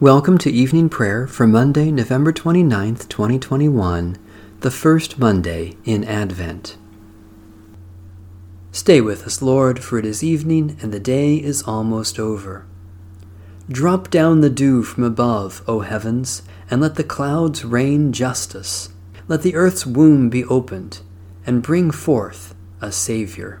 Welcome to evening prayer for Monday, November 29th, 2021, the first Monday in Advent. Stay with us, Lord, for it is evening and the day is almost over. Drop down the dew from above, O heavens, and let the clouds rain justice. Let the earth's womb be opened, and bring forth a Savior.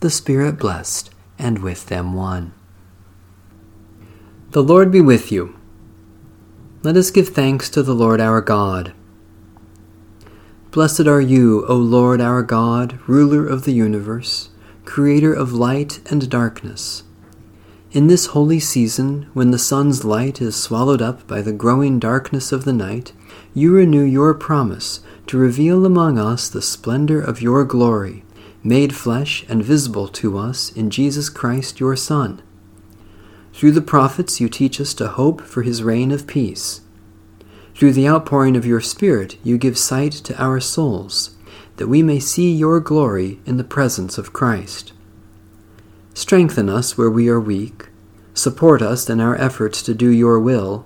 the Spirit blessed, and with them one. The Lord be with you. Let us give thanks to the Lord our God. Blessed are you, O Lord our God, ruler of the universe, creator of light and darkness. In this holy season, when the sun's light is swallowed up by the growing darkness of the night, you renew your promise to reveal among us the splendor of your glory made flesh and visible to us in Jesus Christ your Son. Through the prophets you teach us to hope for his reign of peace. Through the outpouring of your Spirit you give sight to our souls, that we may see your glory in the presence of Christ. Strengthen us where we are weak, support us in our efforts to do your will,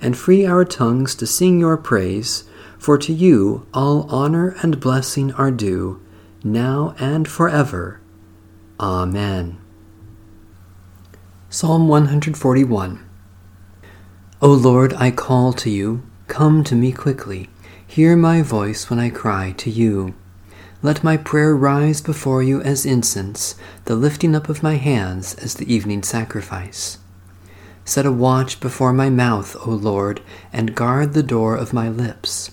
and free our tongues to sing your praise, for to you all honor and blessing are due now and forever. Amen. Psalm 141 O Lord, I call to you, come to me quickly. Hear my voice when I cry to you. Let my prayer rise before you as incense, the lifting up of my hands as the evening sacrifice. Set a watch before my mouth, O Lord, and guard the door of my lips.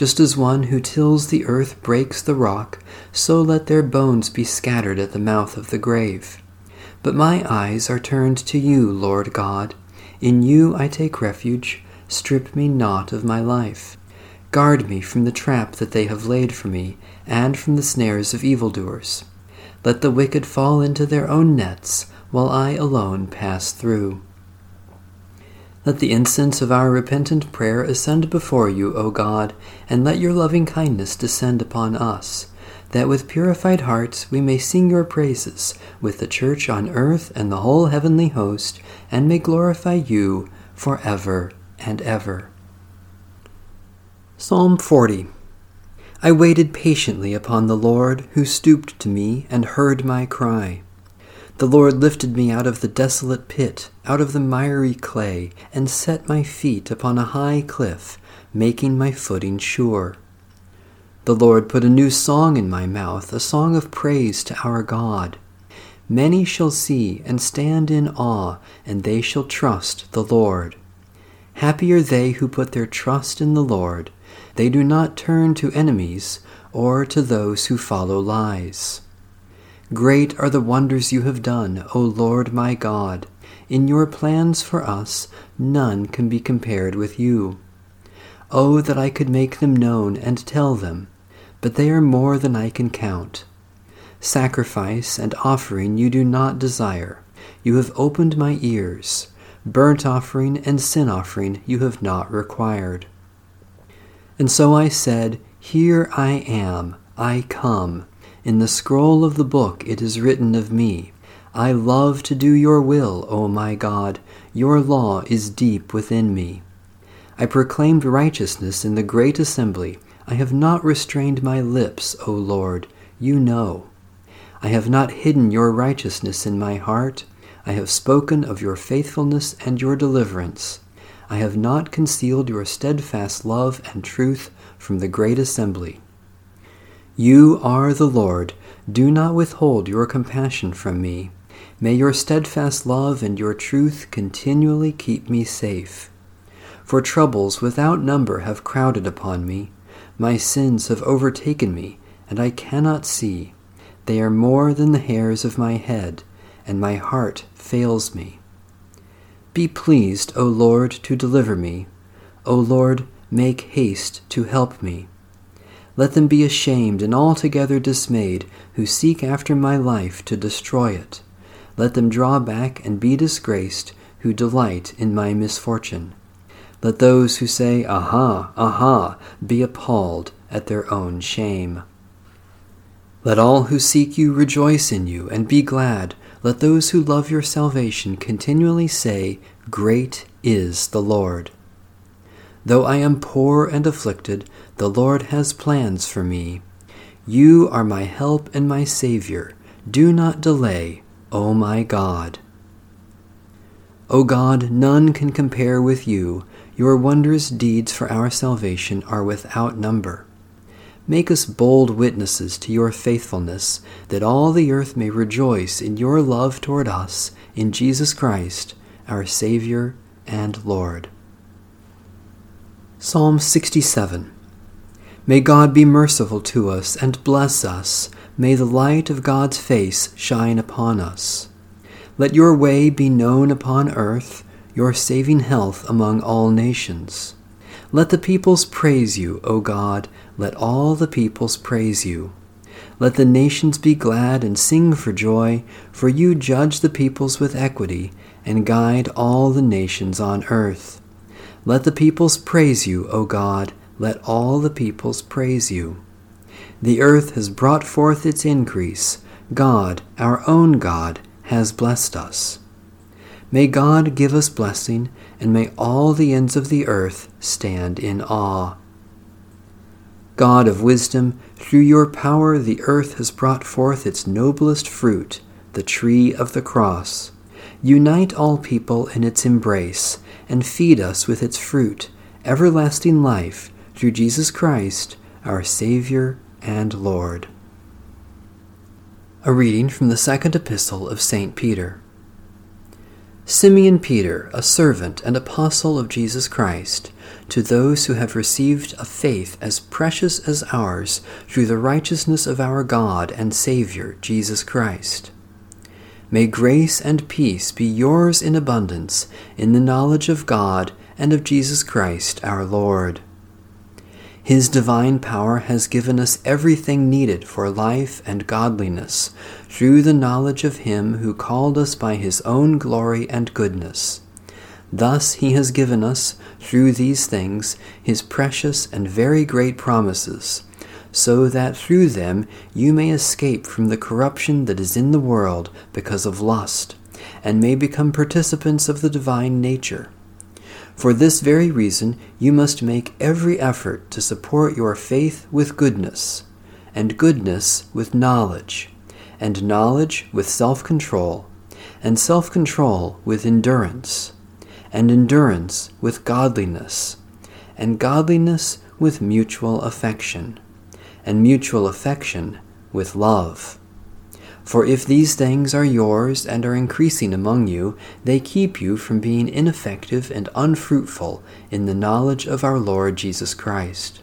Just as one who tills the earth breaks the rock, so let their bones be scattered at the mouth of the grave. But my eyes are turned to you, Lord God. In you I take refuge. Strip me not of my life. Guard me from the trap that they have laid for me, and from the snares of evildoers. Let the wicked fall into their own nets, while I alone pass through. Let the incense of our repentant prayer ascend before you, O God, and let your loving kindness descend upon us, that with purified hearts we may sing your praises with the church on earth and the whole heavenly host, and may glorify you for ever and ever. Psalm 40 I waited patiently upon the Lord, who stooped to me and heard my cry. The Lord lifted me out of the desolate pit, out of the miry clay, and set my feet upon a high cliff, making my footing sure. The Lord put a new song in my mouth, a song of praise to our God. Many shall see and stand in awe, and they shall trust the Lord. Happy are they who put their trust in the Lord. They do not turn to enemies or to those who follow lies. Great are the wonders you have done, O Lord my God. In your plans for us, none can be compared with you. Oh, that I could make them known and tell them, but they are more than I can count. Sacrifice and offering you do not desire. You have opened my ears. Burnt offering and sin offering you have not required. And so I said, Here I am, I come. In the scroll of the book it is written of me, I love to do your will, O my God. Your law is deep within me. I proclaimed righteousness in the great assembly. I have not restrained my lips, O Lord. You know. I have not hidden your righteousness in my heart. I have spoken of your faithfulness and your deliverance. I have not concealed your steadfast love and truth from the great assembly. You are the Lord. Do not withhold your compassion from me. May your steadfast love and your truth continually keep me safe. For troubles without number have crowded upon me. My sins have overtaken me, and I cannot see. They are more than the hairs of my head, and my heart fails me. Be pleased, O Lord, to deliver me. O Lord, make haste to help me. Let them be ashamed and altogether dismayed who seek after my life to destroy it. Let them draw back and be disgraced who delight in my misfortune. Let those who say, Aha, aha, be appalled at their own shame. Let all who seek you rejoice in you and be glad. Let those who love your salvation continually say, Great is the Lord. Though I am poor and afflicted, the Lord has plans for me. You are my help and my Savior. Do not delay, O my God. O God, none can compare with you. Your wondrous deeds for our salvation are without number. Make us bold witnesses to your faithfulness, that all the earth may rejoice in your love toward us, in Jesus Christ, our Savior and Lord. Psalm 67 May God be merciful to us and bless us. May the light of God's face shine upon us. Let your way be known upon earth, your saving health among all nations. Let the peoples praise you, O God. Let all the peoples praise you. Let the nations be glad and sing for joy, for you judge the peoples with equity and guide all the nations on earth. Let the peoples praise you, O God. Let all the peoples praise you. The earth has brought forth its increase. God, our own God, has blessed us. May God give us blessing, and may all the ends of the earth stand in awe. God of wisdom, through your power the earth has brought forth its noblest fruit, the tree of the cross. Unite all people in its embrace, and feed us with its fruit, everlasting life, through Jesus Christ, our Saviour and Lord. A reading from the second epistle of St. Peter. Simeon Peter, a servant and apostle of Jesus Christ, to those who have received a faith as precious as ours through the righteousness of our God and Saviour, Jesus Christ. May grace and peace be yours in abundance in the knowledge of God and of Jesus Christ our Lord. His divine power has given us everything needed for life and godliness through the knowledge of Him who called us by His own glory and goodness. Thus He has given us, through these things, His precious and very great promises, so that through them you may escape from the corruption that is in the world because of lust, and may become participants of the divine nature. For this very reason, you must make every effort to support your faith with goodness, and goodness with knowledge, and knowledge with self control, and self control with endurance, and endurance with godliness, and godliness with mutual affection, and mutual affection with love. For if these things are yours and are increasing among you, they keep you from being ineffective and unfruitful in the knowledge of our Lord Jesus Christ.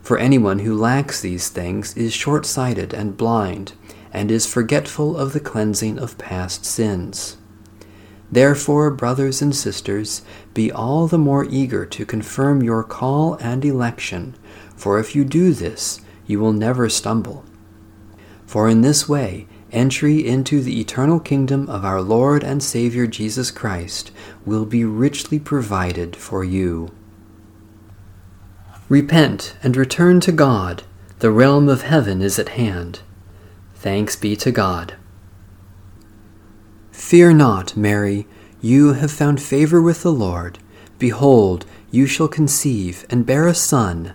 For anyone who lacks these things is short sighted and blind, and is forgetful of the cleansing of past sins. Therefore, brothers and sisters, be all the more eager to confirm your call and election, for if you do this, you will never stumble. For in this way, entry into the eternal kingdom of our Lord and Savior Jesus Christ will be richly provided for you. Repent and return to God. The realm of heaven is at hand. Thanks be to God. Fear not, Mary, you have found favor with the Lord. Behold, you shall conceive and bear a son.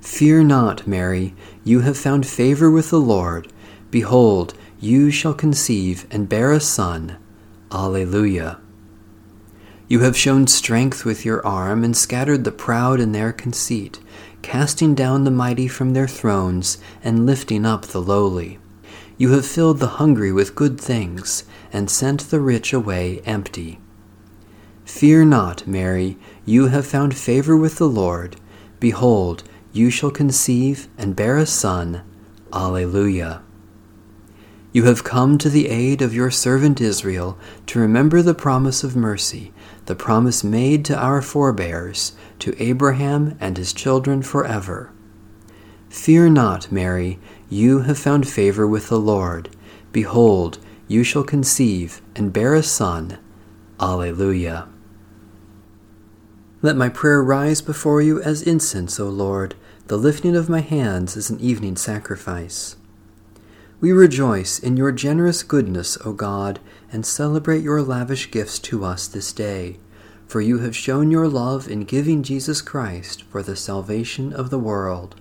Fear not, Mary, you have found favor with the Lord. Behold, you shall conceive and bear a son. Alleluia. You have shown strength with your arm and scattered the proud in their conceit, casting down the mighty from their thrones and lifting up the lowly. You have filled the hungry with good things and sent the rich away empty. Fear not, Mary, you have found favor with the Lord. Behold, you shall conceive and bear a son. Alleluia. You have come to the aid of your servant Israel to remember the promise of mercy the promise made to our forebears, to Abraham and his children forever. Fear not, Mary, you have found favor with the Lord. Behold, you shall conceive and bear a son. Alleluia. Let my prayer rise before you as incense, O Lord. The lifting of my hands is an evening sacrifice. We rejoice in your generous goodness, O God, and celebrate your lavish gifts to us this day. For you have shown your love in giving Jesus Christ for the salvation of the world.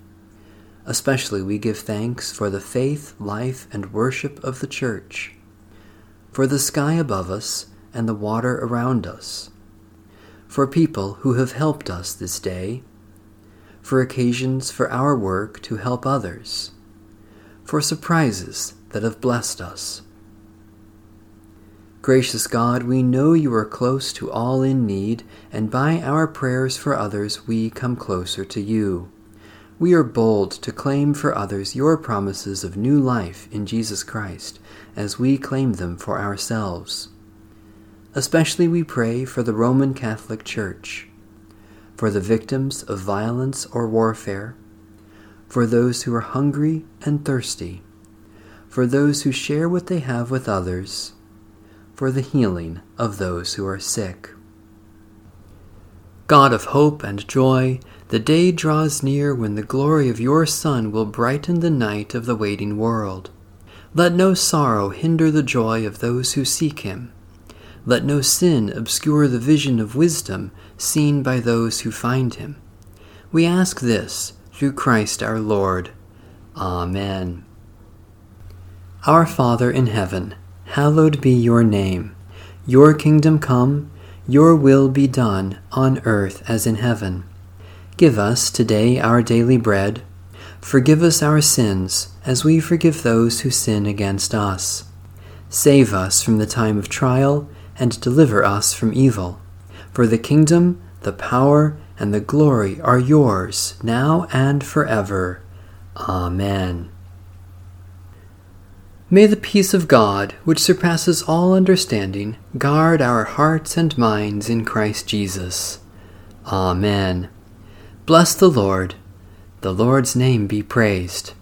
Especially we give thanks for the faith, life, and worship of the Church, for the sky above us and the water around us, for people who have helped us this day, for occasions for our work to help others for surprises that have blessed us. Gracious God, we know you are close to all in need, and by our prayers for others we come closer to you. We are bold to claim for others your promises of new life in Jesus Christ, as we claim them for ourselves. Especially we pray for the Roman Catholic Church, for the victims of violence or warfare, for those who are hungry and thirsty, for those who share what they have with others, for the healing of those who are sick. God of hope and joy, the day draws near when the glory of your Son will brighten the night of the waiting world. Let no sorrow hinder the joy of those who seek him. Let no sin obscure the vision of wisdom seen by those who find him. We ask this through Christ our Lord. Amen. Our Father in heaven, hallowed be your name. Your kingdom come, your will be done on earth as in heaven. Give us today our daily bread. Forgive us our sins as we forgive those who sin against us. Save us from the time of trial and deliver us from evil. For the kingdom, the power, and the glory are yours, now and forever. Amen. May the peace of God, which surpasses all understanding, guard our hearts and minds in Christ Jesus. Amen. Bless the Lord. The Lord's name be praised.